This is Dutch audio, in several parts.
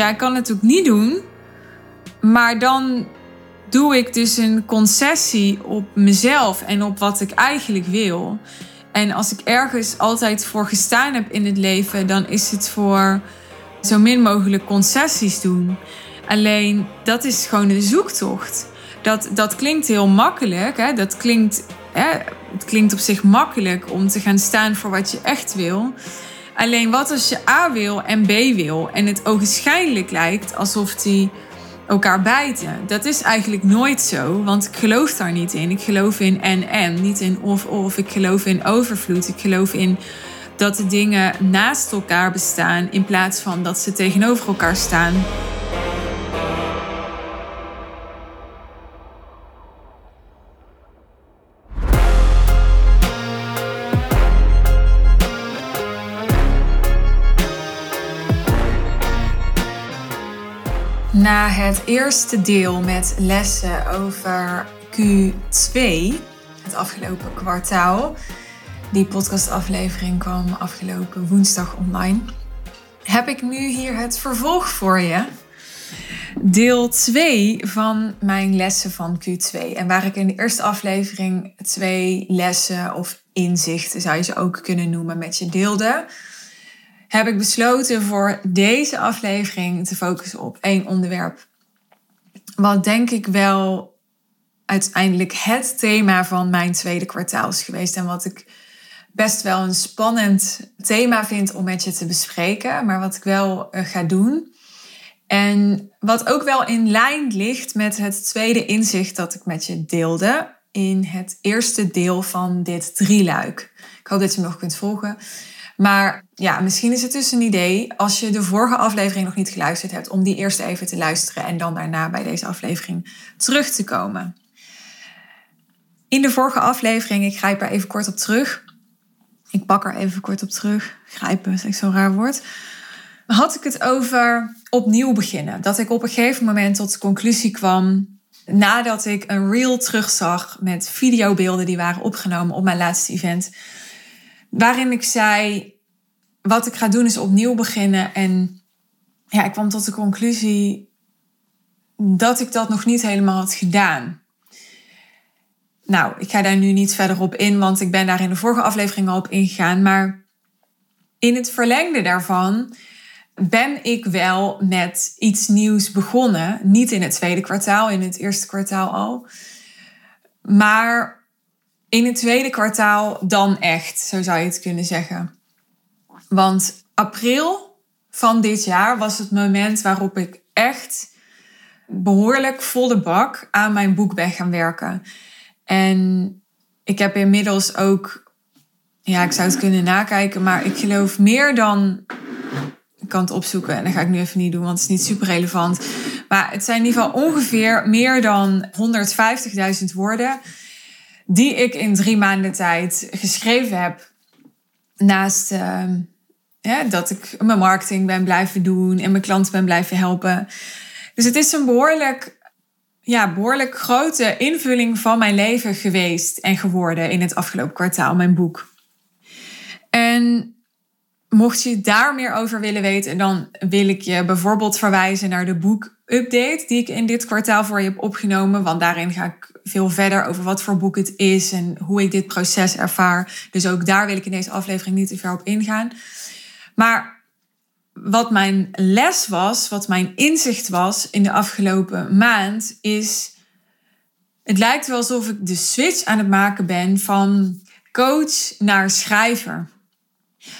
Ja, ik kan het ook niet doen. Maar dan doe ik dus een concessie op mezelf en op wat ik eigenlijk wil. En als ik ergens altijd voor gestaan heb in het leven, dan is het voor zo min mogelijk concessies doen. Alleen dat is gewoon de zoektocht. Dat, dat klinkt heel makkelijk. Hè? Dat klinkt, hè? Het klinkt op zich makkelijk om te gaan staan voor wat je echt wil. Alleen wat als je A wil en B wil en het ogenschijnlijk lijkt alsof die elkaar bijten? Dat is eigenlijk nooit zo, want ik geloof daar niet in. Ik geloof in en en, niet in of of. Ik geloof in overvloed. Ik geloof in dat de dingen naast elkaar bestaan in plaats van dat ze tegenover elkaar staan. Na het eerste deel met lessen over Q2, het afgelopen kwartaal, die podcastaflevering kwam afgelopen woensdag online, heb ik nu hier het vervolg voor je. Deel 2 van mijn lessen van Q2. En waar ik in de eerste aflevering twee lessen of inzichten, zou je ze ook kunnen noemen, met je deelde heb ik besloten voor deze aflevering te focussen op één onderwerp. Wat denk ik wel uiteindelijk het thema van mijn tweede kwartaal is geweest. En wat ik best wel een spannend thema vind om met je te bespreken. Maar wat ik wel eh, ga doen. En wat ook wel in lijn ligt met het tweede inzicht dat ik met je deelde. In het eerste deel van dit drieluik. Ik hoop dat je me nog kunt volgen. Maar ja, misschien is het dus een idee als je de vorige aflevering nog niet geluisterd hebt, om die eerst even te luisteren en dan daarna bij deze aflevering terug te komen. In de vorige aflevering, ik grijp er even kort op terug. Ik pak er even kort op terug. Grijpen is echt zo'n raar woord. Had ik het over opnieuw beginnen. Dat ik op een gegeven moment tot de conclusie kwam nadat ik een reel terugzag met videobeelden die waren opgenomen op mijn laatste event waarin ik zei: wat ik ga doen is opnieuw beginnen. En ja, ik kwam tot de conclusie dat ik dat nog niet helemaal had gedaan. Nou, ik ga daar nu niet verder op in, want ik ben daar in de vorige aflevering al op ingegaan. Maar in het verlengde daarvan ben ik wel met iets nieuws begonnen. Niet in het tweede kwartaal, in het eerste kwartaal al. Maar in het tweede kwartaal dan echt, zo zou je het kunnen zeggen. Want april van dit jaar was het moment waarop ik echt behoorlijk volle bak aan mijn boek ben gaan werken. En ik heb inmiddels ook, ja, ik zou het kunnen nakijken, maar ik geloof meer dan. Ik kan het opzoeken en dat ga ik nu even niet doen, want het is niet super relevant. Maar het zijn in ieder geval ongeveer meer dan 150.000 woorden die ik in drie maanden tijd geschreven heb. Naast uh, dat ik mijn marketing ben blijven doen en mijn klanten ben blijven helpen. Dus het is een behoorlijk, ja, behoorlijk grote invulling van mijn leven geweest en geworden in het afgelopen kwartaal, mijn boek. En mocht je daar meer over willen weten, dan wil ik je bijvoorbeeld verwijzen naar de boek-update die ik in dit kwartaal voor je heb opgenomen. Want daarin ga ik veel verder over wat voor boek het is en hoe ik dit proces ervaar. Dus ook daar wil ik in deze aflevering niet te ver op ingaan. Maar wat mijn les was, wat mijn inzicht was in de afgelopen maand, is. Het lijkt wel alsof ik de switch aan het maken ben van coach naar schrijver.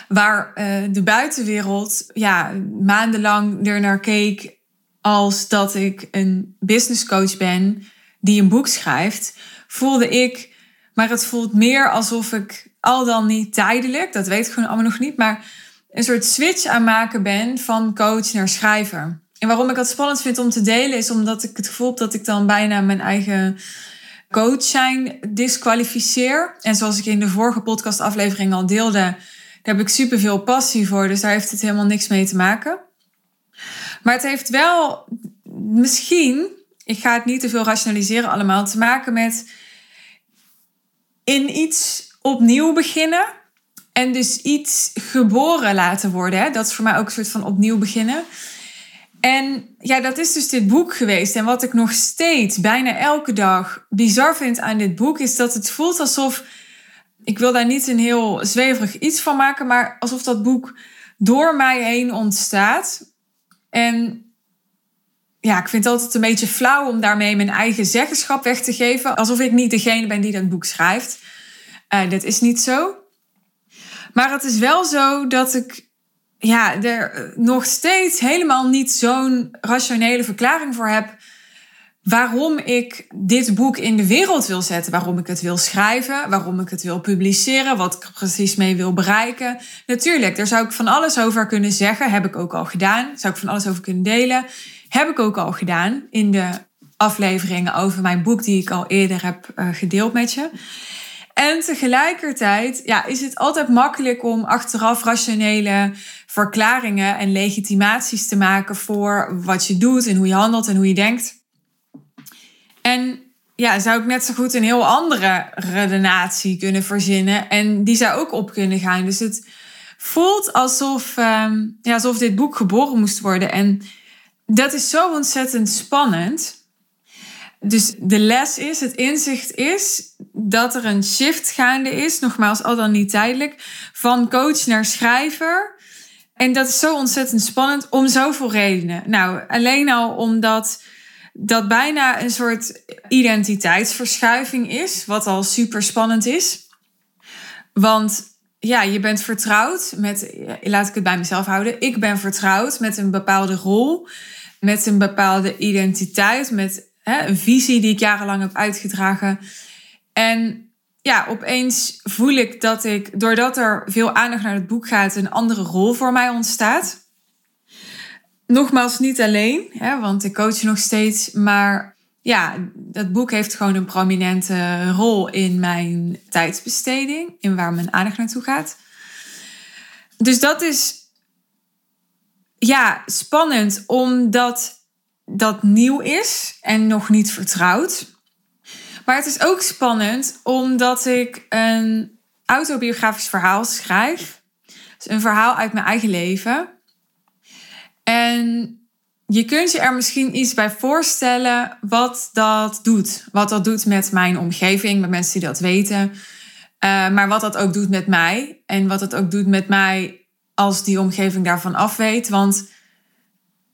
Waar uh, de buitenwereld ja, maandenlang er naar keek als dat ik een business coach ben die een boek schrijft, voelde ik, maar het voelt meer alsof ik al dan niet tijdelijk, dat weet ik gewoon allemaal nog niet, maar een soort switch aan maken ben van coach naar schrijver. En waarom ik het spannend vind om te delen is omdat ik het gevoel heb dat ik dan bijna mijn eigen coach zijn disqualificeer. En zoals ik in de vorige podcastaflevering al deelde, daar heb ik superveel passie voor, dus daar heeft het helemaal niks mee te maken. Maar het heeft wel misschien ik ga het niet te veel rationaliseren allemaal, te maken met in iets opnieuw beginnen en dus iets geboren laten worden. Hè? Dat is voor mij ook een soort van opnieuw beginnen. En ja, dat is dus dit boek geweest. En wat ik nog steeds, bijna elke dag, bizar vind aan dit boek, is dat het voelt alsof. Ik wil daar niet een heel zweverig iets van maken, maar alsof dat boek door mij heen ontstaat. En ja, ik vind het altijd een beetje flauw om daarmee mijn eigen zeggenschap weg te geven. Alsof ik niet degene ben die dat boek schrijft. Uh, dat is niet zo. Maar het is wel zo dat ik ja, er nog steeds helemaal niet zo'n rationele verklaring voor heb waarom ik dit boek in de wereld wil zetten, waarom ik het wil schrijven, waarom ik het wil publiceren, wat ik er precies mee wil bereiken. Natuurlijk, daar zou ik van alles over kunnen zeggen, heb ik ook al gedaan, zou ik van alles over kunnen delen, heb ik ook al gedaan in de afleveringen over mijn boek die ik al eerder heb uh, gedeeld met je. En tegelijkertijd ja, is het altijd makkelijk om achteraf rationele verklaringen en legitimaties te maken voor wat je doet en hoe je handelt en hoe je denkt. En ja, zou ik net zo goed een heel andere redenatie kunnen verzinnen en die zou ook op kunnen gaan. Dus het voelt alsof, um, ja, alsof dit boek geboren moest worden. En dat is zo ontzettend spannend. Dus de les is, het inzicht is dat er een shift gaande is, nogmaals, al dan niet tijdelijk, van coach naar schrijver. En dat is zo ontzettend spannend om zoveel redenen. Nou, alleen al omdat dat bijna een soort identiteitsverschuiving is, wat al super spannend is. Want ja, je bent vertrouwd met, laat ik het bij mezelf houden, ik ben vertrouwd met een bepaalde rol, met een bepaalde identiteit, met hè, een visie die ik jarenlang heb uitgedragen. En ja, opeens voel ik dat ik, doordat er veel aandacht naar het boek gaat, een andere rol voor mij ontstaat. Nogmaals, niet alleen, hè, want ik coach nog steeds, maar ja, dat boek heeft gewoon een prominente rol in mijn tijdsbesteding, in waar mijn aandacht naartoe gaat. Dus dat is ja, spannend omdat dat nieuw is en nog niet vertrouwd. Maar het is ook spannend omdat ik een autobiografisch verhaal schrijf. Dus een verhaal uit mijn eigen leven. En je kunt je er misschien iets bij voorstellen wat dat doet. Wat dat doet met mijn omgeving, met mensen die dat weten. Uh, maar wat dat ook doet met mij. En wat het ook doet met mij als die omgeving daarvan af weet. Want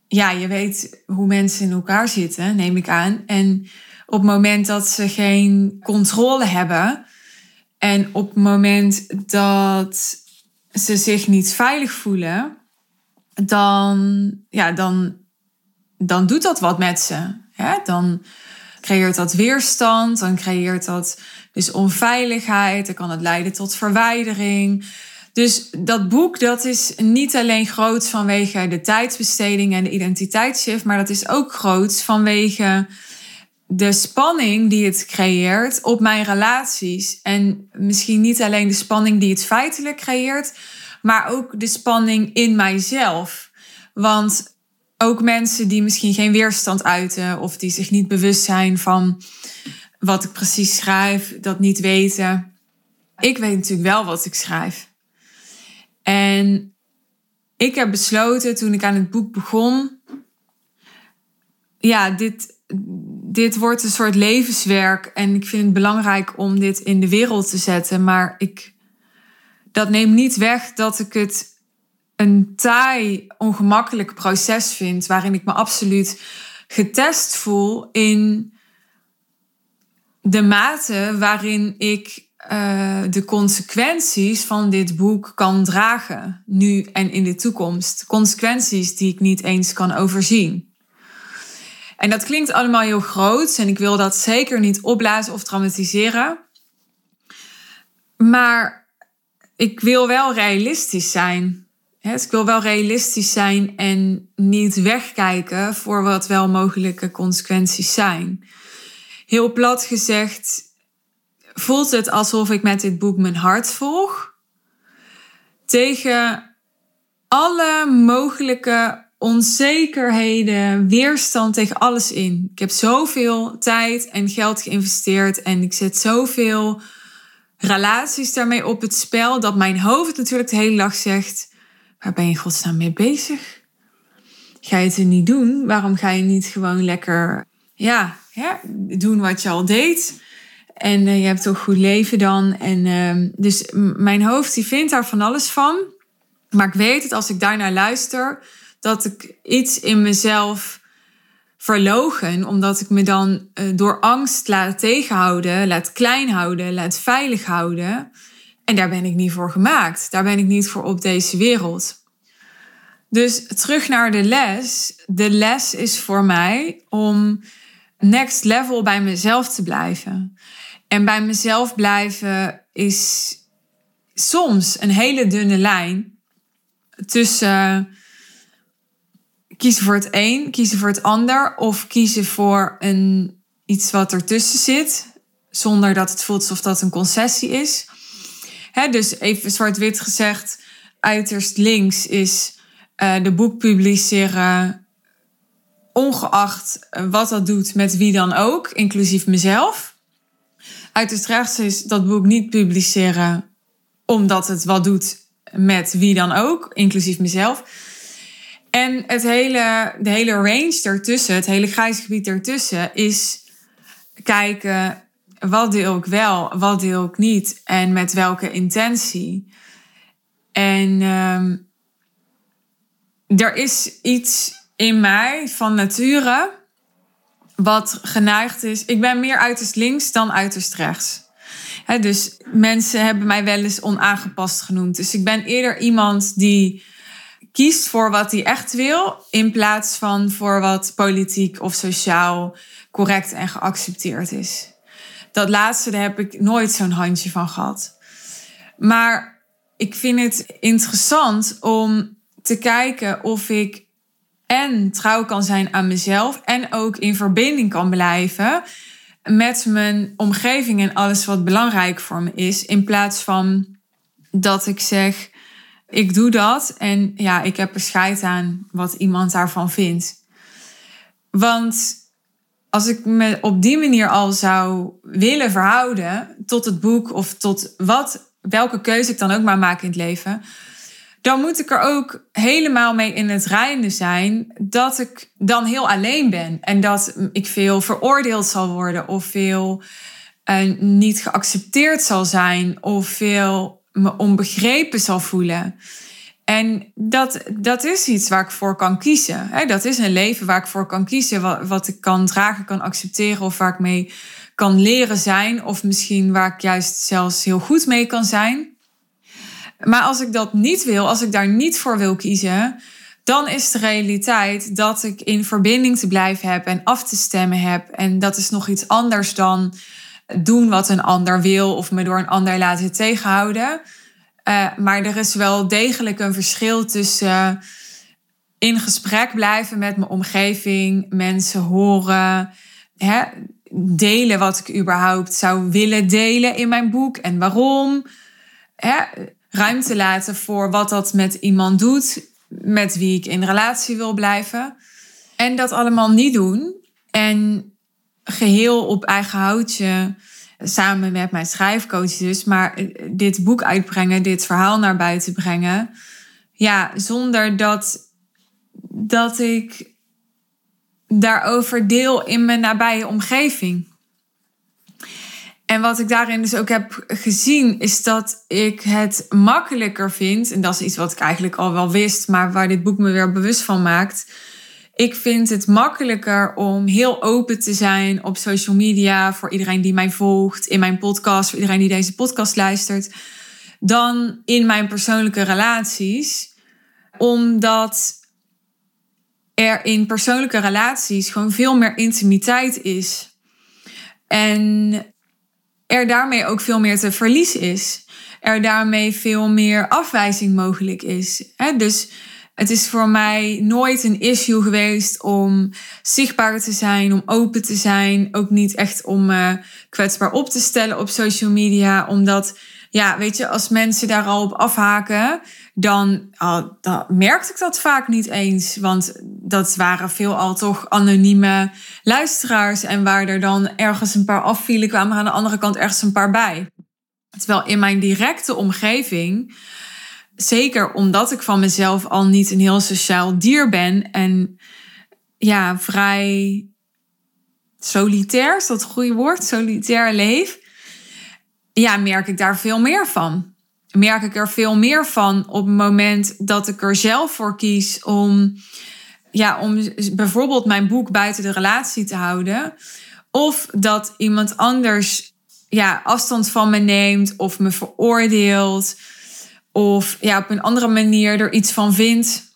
ja, je weet hoe mensen in elkaar zitten, neem ik aan. En op het moment dat ze geen controle hebben en op het moment dat ze zich niet veilig voelen, dan, ja, dan, dan doet dat wat met ze. Ja? Dan creëert dat weerstand, dan creëert dat dus onveiligheid, dan kan het leiden tot verwijdering. Dus dat boek dat is niet alleen groot vanwege de tijdsbesteding en de identiteitsshift, maar dat is ook groot vanwege de spanning die het creëert op mijn relaties. En misschien niet alleen de spanning die het feitelijk creëert, maar ook de spanning in mijzelf. Want ook mensen die misschien geen weerstand uiten of die zich niet bewust zijn van wat ik precies schrijf, dat niet weten. Ik weet natuurlijk wel wat ik schrijf. En ik heb besloten toen ik aan het boek begon, ja, dit, dit wordt een soort levenswerk en ik vind het belangrijk om dit in de wereld te zetten. Maar ik, dat neemt niet weg dat ik het een taai, ongemakkelijk proces vind, waarin ik me absoluut getest voel in de mate waarin ik uh, de consequenties van dit boek kan dragen, nu en in de toekomst. Consequenties die ik niet eens kan overzien. En dat klinkt allemaal heel groot en ik wil dat zeker niet opblazen of traumatiseren. Maar ik wil wel realistisch zijn. Dus ik wil wel realistisch zijn en niet wegkijken voor wat wel mogelijke consequenties zijn. Heel plat gezegd voelt het alsof ik met dit boek mijn hart volg. Tegen alle mogelijke onzekerheden, weerstand tegen alles in. Ik heb zoveel tijd en geld geïnvesteerd en ik zet zoveel relaties daarmee op het spel dat mijn hoofd natuurlijk de hele dag zegt: waar ben je godsnaam mee bezig? ga je het er niet doen? Waarom ga je niet gewoon lekker ja, doen wat je al deed? En uh, je hebt toch goed leven dan. En uh, dus mijn hoofd die vindt daar van alles van. Maar ik weet het als ik daarnaar luister, dat ik iets in mezelf verlogen, omdat ik me dan uh, door angst laat tegenhouden, laat klein houden, laat veilig houden. En daar ben ik niet voor gemaakt. Daar ben ik niet voor op deze wereld. Dus terug naar de les. De les is voor mij om next level bij mezelf te blijven. En bij mezelf blijven is soms een hele dunne lijn tussen kiezen voor het een, kiezen voor het ander of kiezen voor een, iets wat ertussen zit, zonder dat het voelt alsof dat een concessie is. Dus even zwart-wit gezegd, uiterst links is uh, de boek publiceren, ongeacht eh, wat dat doet met wie dan ook, inclusief mezelf. Uiterst rechts is dat boek niet publiceren omdat het wat doet met wie dan ook, inclusief mezelf. En het hele, de hele range ertussen, het hele grijs gebied ertussen, is kijken wat deel ik wel, wat deel ik niet en met welke intentie. En um, er is iets in mij van nature wat geneigd is. Ik ben meer uiterst links dan uiterst rechts. dus mensen hebben mij wel eens onaangepast genoemd. Dus ik ben eerder iemand die kiest voor wat hij echt wil, in plaats van voor wat politiek of sociaal correct en geaccepteerd is. Dat laatste, daar heb ik nooit zo'n handje van gehad. Maar ik vind het interessant om te kijken of ik en trouw kan zijn aan mezelf en ook in verbinding kan blijven met mijn omgeving en alles wat belangrijk voor me is, in plaats van dat ik zeg, ik doe dat en ja, ik heb er scheid aan wat iemand daarvan vindt. Want als ik me op die manier al zou willen verhouden tot het boek of tot wat, welke keuze ik dan ook maar maak in het leven, dan moet ik er ook helemaal mee in het reinen zijn dat ik dan heel alleen ben en dat ik veel veroordeeld zal worden of veel uh, niet geaccepteerd zal zijn of veel me onbegrepen zal voelen. En dat, dat is iets waar ik voor kan kiezen. Dat is een leven waar ik voor kan kiezen. Wat, wat ik kan dragen, kan accepteren of waar ik mee kan leren zijn. Of misschien waar ik juist zelfs heel goed mee kan zijn. Maar als ik dat niet wil, als ik daar niet voor wil kiezen, dan is de realiteit dat ik in verbinding te blijven heb en af te stemmen heb. En dat is nog iets anders dan doen wat een ander wil of me door een ander laten tegenhouden. Uh, maar er is wel degelijk een verschil tussen in gesprek blijven met mijn omgeving, mensen horen, hè, delen wat ik überhaupt zou willen delen in mijn boek en waarom. Hè, ruimte laten voor wat dat met iemand doet, met wie ik in relatie wil blijven. En dat allemaal niet doen. En geheel op eigen houtje samen met mijn schrijfcoach dus, maar eh, dit boek uitbrengen, dit verhaal naar buiten brengen. Ja, zonder dat, dat ik daarover deel in mijn nabije omgeving. En wat ik daarin dus ook heb gezien, is dat ik het makkelijker vind, en dat is iets wat ik eigenlijk al wel wist, maar waar dit boek me weer bewust van maakt ik vind het makkelijker om heel open te zijn op social media voor iedereen die mij volgt, in mijn podcast, voor iedereen die deze podcast luistert, dan in mijn persoonlijke relaties. Omdat er in persoonlijke relaties gewoon veel meer intimiteit is. En er daarmee ook veel meer te verliezen is. Er daarmee veel meer afwijzing mogelijk is. Dus het is voor mij nooit een issue geweest om zichtbaar te zijn, om open te zijn. Ook niet echt om me kwetsbaar op te stellen op social media. Omdat, ja, weet je, als mensen daar al op afhaken, dan, oh, dan merkte ik dat vaak niet eens. Want dat waren veelal toch anonieme luisteraars. En waar er dan ergens een paar afvielen, kwamen er aan de andere kant ergens een paar bij. Terwijl in mijn directe omgeving zeker omdat ik van mezelf al niet een heel sociaal dier ben en ja, vrij solitair, is dat het goede woord? Solitair leef. Ja, merk ik daar veel meer van. Merk ik er veel meer van op het moment dat ik er zelf voor kies om, ja, om bijvoorbeeld mijn boek buiten de relatie te houden. Of dat iemand anders ja, afstand van me neemt of me veroordeelt. Of ja, op een andere manier er iets van vindt.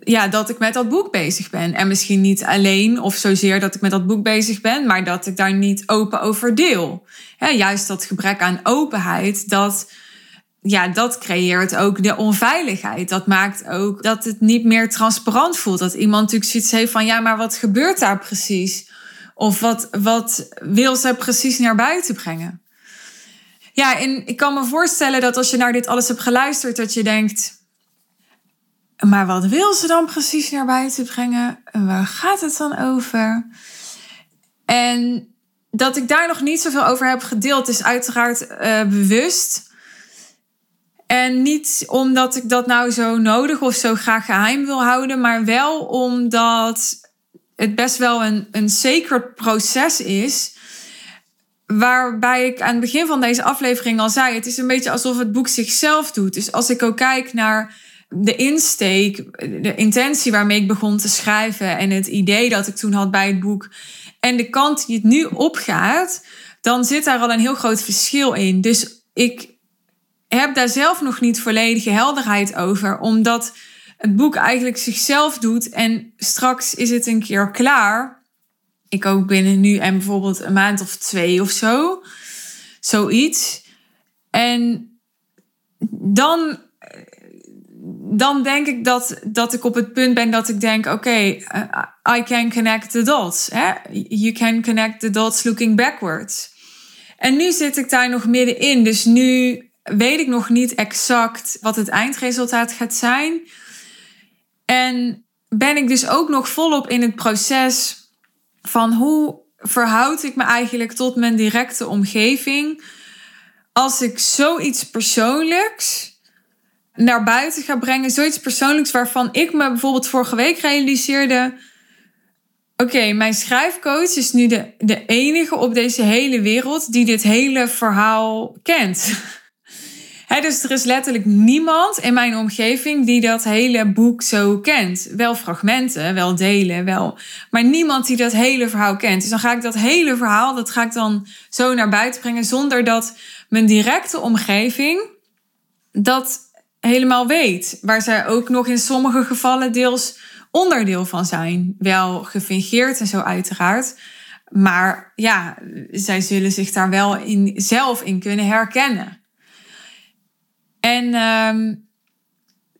Ja, dat ik met dat boek bezig ben. En misschien niet alleen of zozeer dat ik met dat boek bezig ben, maar dat ik daar niet open over deel. juist dat gebrek aan openheid, dat, ja, dat creëert ook de onveiligheid. Dat maakt ook dat het niet meer transparant voelt. Dat iemand natuurlijk zoiets heeft van, ja, maar wat gebeurt daar precies? Of wat, wat wil ze precies naar buiten brengen? Ja, en ik kan me voorstellen dat als je naar dit alles hebt geluisterd, dat je denkt. Maar wat wil ze dan precies naar buiten brengen? En waar gaat het dan over? En dat ik daar nog niet zoveel over heb gedeeld, is uiteraard uh, bewust. En niet omdat ik dat nou zo nodig of zo graag geheim wil houden, maar wel omdat het best wel een, een sacred proces is. Waarbij ik aan het begin van deze aflevering al zei: het is een beetje alsof het boek zichzelf doet. Dus als ik ook kijk naar de insteek, de intentie waarmee ik begon te schrijven en het idee dat ik toen had bij het boek en de kant die het nu opgaat, dan zit daar al een heel groot verschil in. Dus ik heb daar zelf nog niet volledige helderheid over, omdat het boek eigenlijk zichzelf doet en straks is het een keer klaar. Ik ook binnen nu en bijvoorbeeld een maand of twee of zo. Zoiets. En dan, dan denk ik dat, dat ik op het punt ben dat ik denk: oké, eh, I can connect the dots. Hè? You can connect the dots looking backwards. En nu zit ik daar nog middenin. Dus nu weet ik nog niet exact wat het eindresultaat gaat zijn. En ben ik dus ook nog volop in het proces van hoe verhoud ik me eigenlijk tot mijn directe omgeving als ik zoiets persoonlijks naar buiten ga brengen, zoiets persoonlijks waarvan ik me bijvoorbeeld vorige week realiseerde. Oké, mijn schrijfcoach is nu de, de enige op deze hele wereld die dit hele verhaal kent. Dus er is letterlijk niemand in mijn omgeving die dat hele boek zo kent. Wel fragmenten, wel delen, wel. Maar niemand die dat hele verhaal kent. Dus dan ga ik dat hele verhaal, dat ga ik dan zo naar buiten brengen. Zonder dat mijn directe omgeving dat helemaal weet. Waar zij ook nog in sommige gevallen deels onderdeel van zijn. Wel gefingeerd en zo uiteraard. Maar ja, zij zullen zich daar wel in, zelf in kunnen herkennen. En um,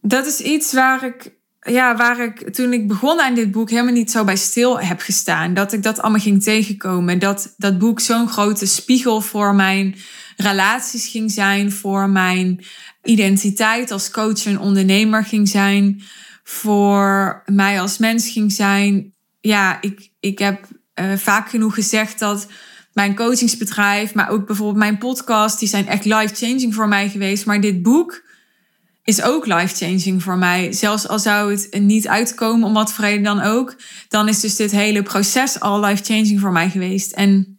dat is iets waar ik, ja, waar ik toen ik begon aan dit boek helemaal niet zo bij stil heb gestaan. Dat ik dat allemaal ging tegenkomen. Dat dat boek zo'n grote spiegel voor mijn relaties ging zijn, voor mijn identiteit als coach en ondernemer ging zijn, voor mij als mens ging zijn. Ja, ik, ik heb uh, vaak genoeg gezegd dat mijn coachingsbedrijf, maar ook bijvoorbeeld mijn podcast, die zijn echt life-changing voor mij geweest. Maar dit boek is ook life-changing voor mij. Zelfs al zou het niet uitkomen, om wat voor reden dan ook, dan is dus dit hele proces al life-changing voor mij geweest. En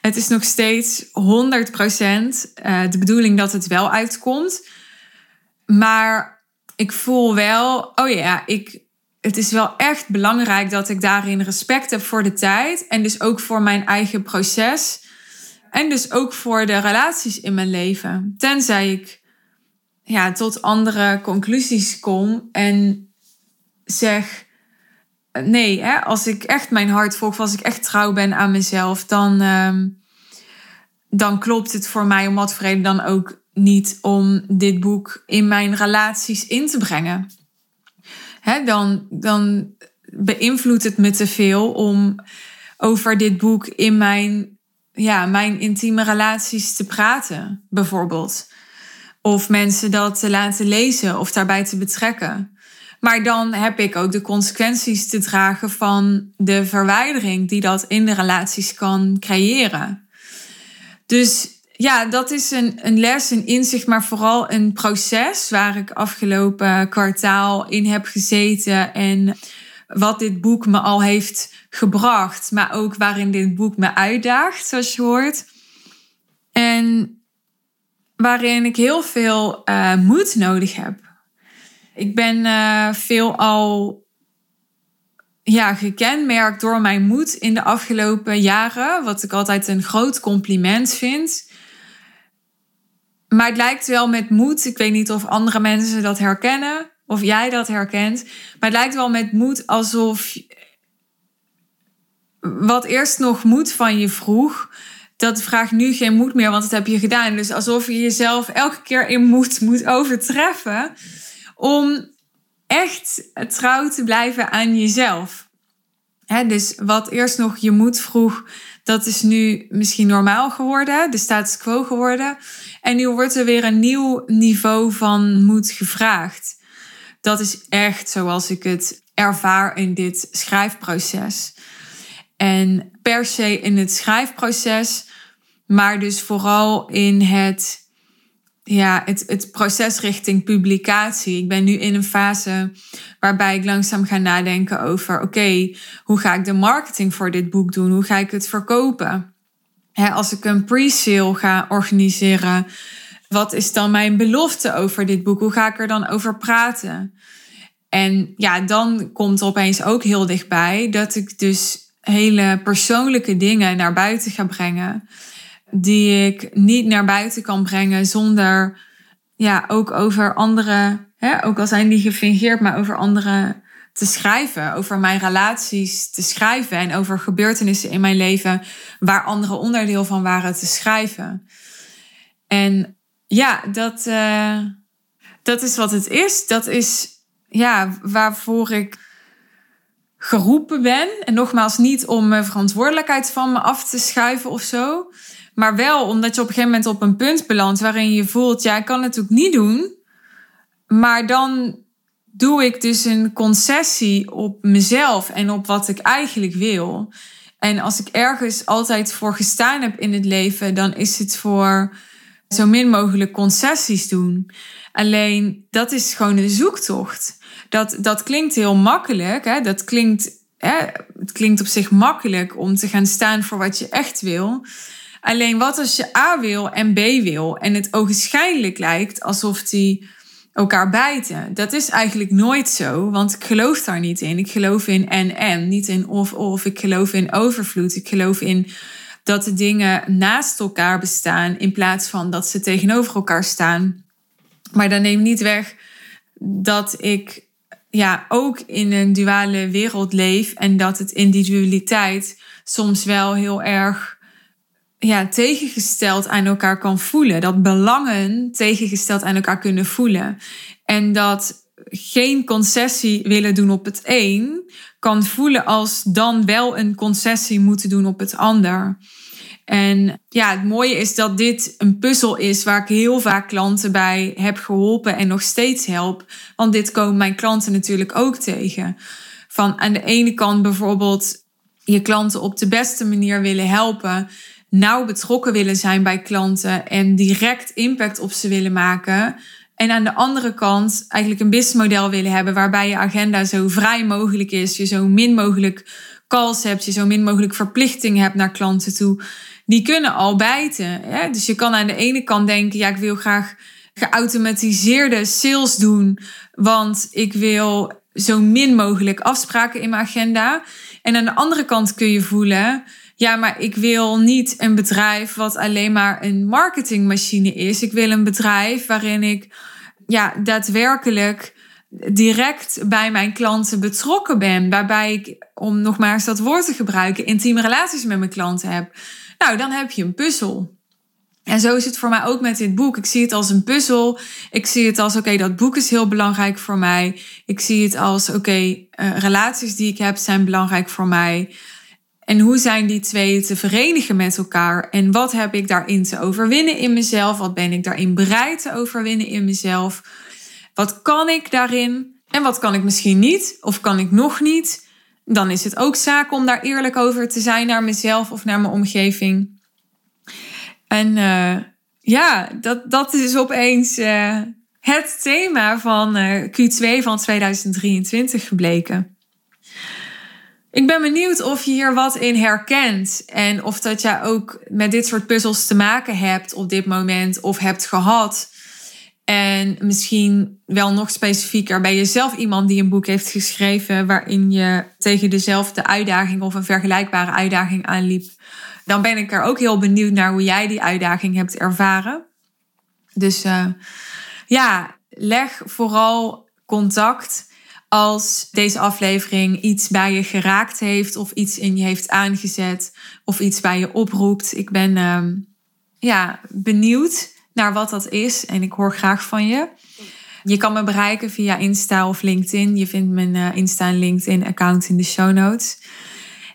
het is nog steeds 100% eh, de bedoeling dat het wel uitkomt. Maar ik voel wel, oh ja, ik, het is wel echt belangrijk dat ik daarin respect heb voor de tijd. En dus ook voor mijn eigen proces. En dus ook voor de relaties in mijn leven. Tenzij ik ja, tot andere conclusies kom en zeg. Nee, hè, als ik echt mijn hart volg, als ik echt trouw ben aan mezelf, dan, ehm, dan klopt het voor mij om wat vrede dan ook niet om dit boek in mijn relaties in te brengen hè, dan, dan beïnvloedt het me te veel om over dit boek in mijn, ja, mijn intieme relaties te praten, bijvoorbeeld. Of mensen dat te laten lezen of daarbij te betrekken. Maar dan heb ik ook de consequenties te dragen van de verwijdering die dat in de relaties kan creëren. Dus ja, dat is een, een les, een inzicht, maar vooral een proces waar ik afgelopen kwartaal in heb gezeten. En wat dit boek me al heeft gebracht, maar ook waarin dit boek me uitdaagt, zoals je hoort. En waarin ik heel veel uh, moed nodig heb. Ik ben uh, veel al ja, gekenmerkt door mijn moed in de afgelopen jaren, wat ik altijd een groot compliment vind. Maar het lijkt wel met moed. Ik weet niet of andere mensen dat herkennen. Of jij dat herkent. Maar het lijkt wel met moed alsof. Wat eerst nog moed van je vroeg. Dat vraagt nu geen moed meer, want dat heb je gedaan. Dus alsof je jezelf elke keer in moed moet overtreffen. Om echt trouw te blijven aan jezelf. dus wat eerst nog je moed vroeg, dat is nu misschien normaal geworden, de status quo geworden. En nu wordt er weer een nieuw niveau van moed gevraagd. Dat is echt zoals ik het ervaar in dit schrijfproces. En per se in het schrijfproces, maar dus vooral in het, ja, het, het proces richting publicatie. Ik ben nu in een fase waarbij ik langzaam ga nadenken over: oké, hoe ga ik de marketing voor dit boek doen? Hoe ga ik het verkopen? Als ik een pre-sale ga organiseren, wat is dan mijn belofte over dit boek? Hoe ga ik er dan over praten? En ja, dan komt opeens ook heel dichtbij dat ik dus hele persoonlijke dingen naar buiten ga brengen. Die ik niet naar buiten kan brengen zonder ja, ook over andere, hè, ook al zijn die gefingeerd, maar over andere te schrijven, over mijn relaties te schrijven en over gebeurtenissen in mijn leven waar andere onderdeel van waren te schrijven. En ja, dat, uh, dat is wat het is. Dat is ja, waarvoor ik geroepen ben. En nogmaals, niet om mijn verantwoordelijkheid van me af te schuiven of zo. Maar wel omdat je op een gegeven moment op een punt belandt waarin je voelt, ja, ik kan het ook niet doen. Maar dan doe ik dus een concessie op mezelf en op wat ik eigenlijk wil. En als ik ergens altijd voor gestaan heb in het leven, dan is het voor zo min mogelijk concessies doen. Alleen dat is gewoon een zoektocht. Dat, dat klinkt heel makkelijk. Hè? Dat klinkt, hè? Het klinkt op zich makkelijk om te gaan staan voor wat je echt wil. Alleen wat als je A wil en B wil en het ogenschijnlijk lijkt alsof die elkaar bijten. Dat is eigenlijk nooit zo, want ik geloof daar niet in. Ik geloof in en en, niet in of of. Ik geloof in overvloed. Ik geloof in dat de dingen naast elkaar bestaan in plaats van dat ze tegenover elkaar staan. Maar dat neemt niet weg dat ik ja, ook in een duale wereld leef en dat het individualiteit soms wel heel erg ja, tegengesteld aan elkaar kan voelen. Dat belangen tegengesteld aan elkaar kunnen voelen. En dat geen concessie willen doen op het een kan voelen als dan wel een concessie moeten doen op het ander. En ja, het mooie is dat dit een puzzel is waar ik heel vaak klanten bij heb geholpen en nog steeds help. Want dit komen mijn klanten natuurlijk ook tegen. Van aan de ene kant bijvoorbeeld je klanten op de beste manier willen helpen nauw betrokken willen zijn bij klanten en direct impact op ze willen maken. En aan de andere kant eigenlijk een businessmodel willen hebben waarbij je agenda zo vrij mogelijk is, je zo min mogelijk calls hebt, je zo min mogelijk verplichting hebt naar klanten toe. Die kunnen al bijten. Hè? Dus je kan aan de ene kant denken, ja, ik wil graag geautomatiseerde sales doen, want ik wil zo min mogelijk afspraken in mijn agenda. En aan de andere kant kun je voelen, ja, maar ik wil niet een bedrijf wat alleen maar een marketingmachine is. Ik wil een bedrijf waarin ik ja, daadwerkelijk direct bij mijn klanten betrokken ben. Waarbij ik, om nog maar eens dat woord te gebruiken, intieme relaties met mijn klanten heb. Nou, dan heb je een puzzel. En zo is het voor mij ook met dit boek. Ik zie het als een puzzel. Ik zie het als, oké, dat boek is heel belangrijk voor mij. Ik zie het als, oké, uh, relaties die ik heb zijn belangrijk voor mij. En hoe zijn die twee te verenigen met elkaar? En wat heb ik daarin te overwinnen in mezelf? Wat ben ik daarin bereid te overwinnen in mezelf? Wat kan ik daarin? En wat kan ik misschien niet? Of kan ik nog niet? Dan is het ook zaak om daar eerlijk over te zijn naar mezelf of naar mijn omgeving. En uh, ja, dat, dat is opeens uh, het thema van uh, Q2 van 2023 gebleken. Ik ben benieuwd of je hier wat in herkent en of dat jij ook met dit soort puzzels te maken hebt op dit moment of hebt gehad. En misschien wel nog specifieker bij jezelf iemand die een boek heeft geschreven waarin je tegen dezelfde uitdaging of een vergelijkbare uitdaging aanliep. Dan ben ik er ook heel benieuwd naar hoe jij die uitdaging hebt ervaren. Dus uh, ja, leg vooral contact als deze aflevering iets bij je geraakt heeft of iets in je heeft aangezet of iets bij je oproept. Ik ben uh, ja, benieuwd naar wat dat is. En ik hoor graag van je. Je kan me bereiken via Insta of LinkedIn. Je vindt mijn uh, Insta en LinkedIn account in de show notes.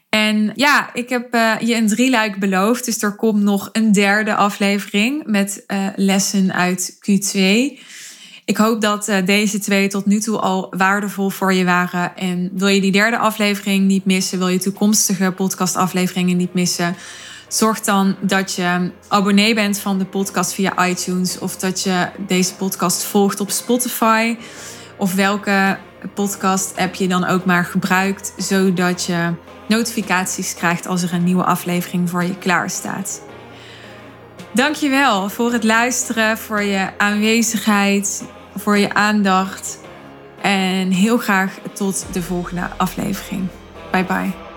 En ja, ik heb uh, je een drieluik beloofd. Dus er komt nog een derde aflevering met uh, lessen uit Q2. Ik hoop dat deze twee tot nu toe al waardevol voor je waren. En wil je die derde aflevering niet missen, wil je toekomstige podcastafleveringen niet missen, Zorg dan dat je abonnee bent van de podcast via iTunes of dat je deze podcast volgt op Spotify of welke podcast-app je dan ook maar gebruikt, zodat je notificaties krijgt als er een nieuwe aflevering voor je klaar staat. Dankjewel voor het luisteren, voor je aanwezigheid, voor je aandacht en heel graag tot de volgende aflevering. Bye bye.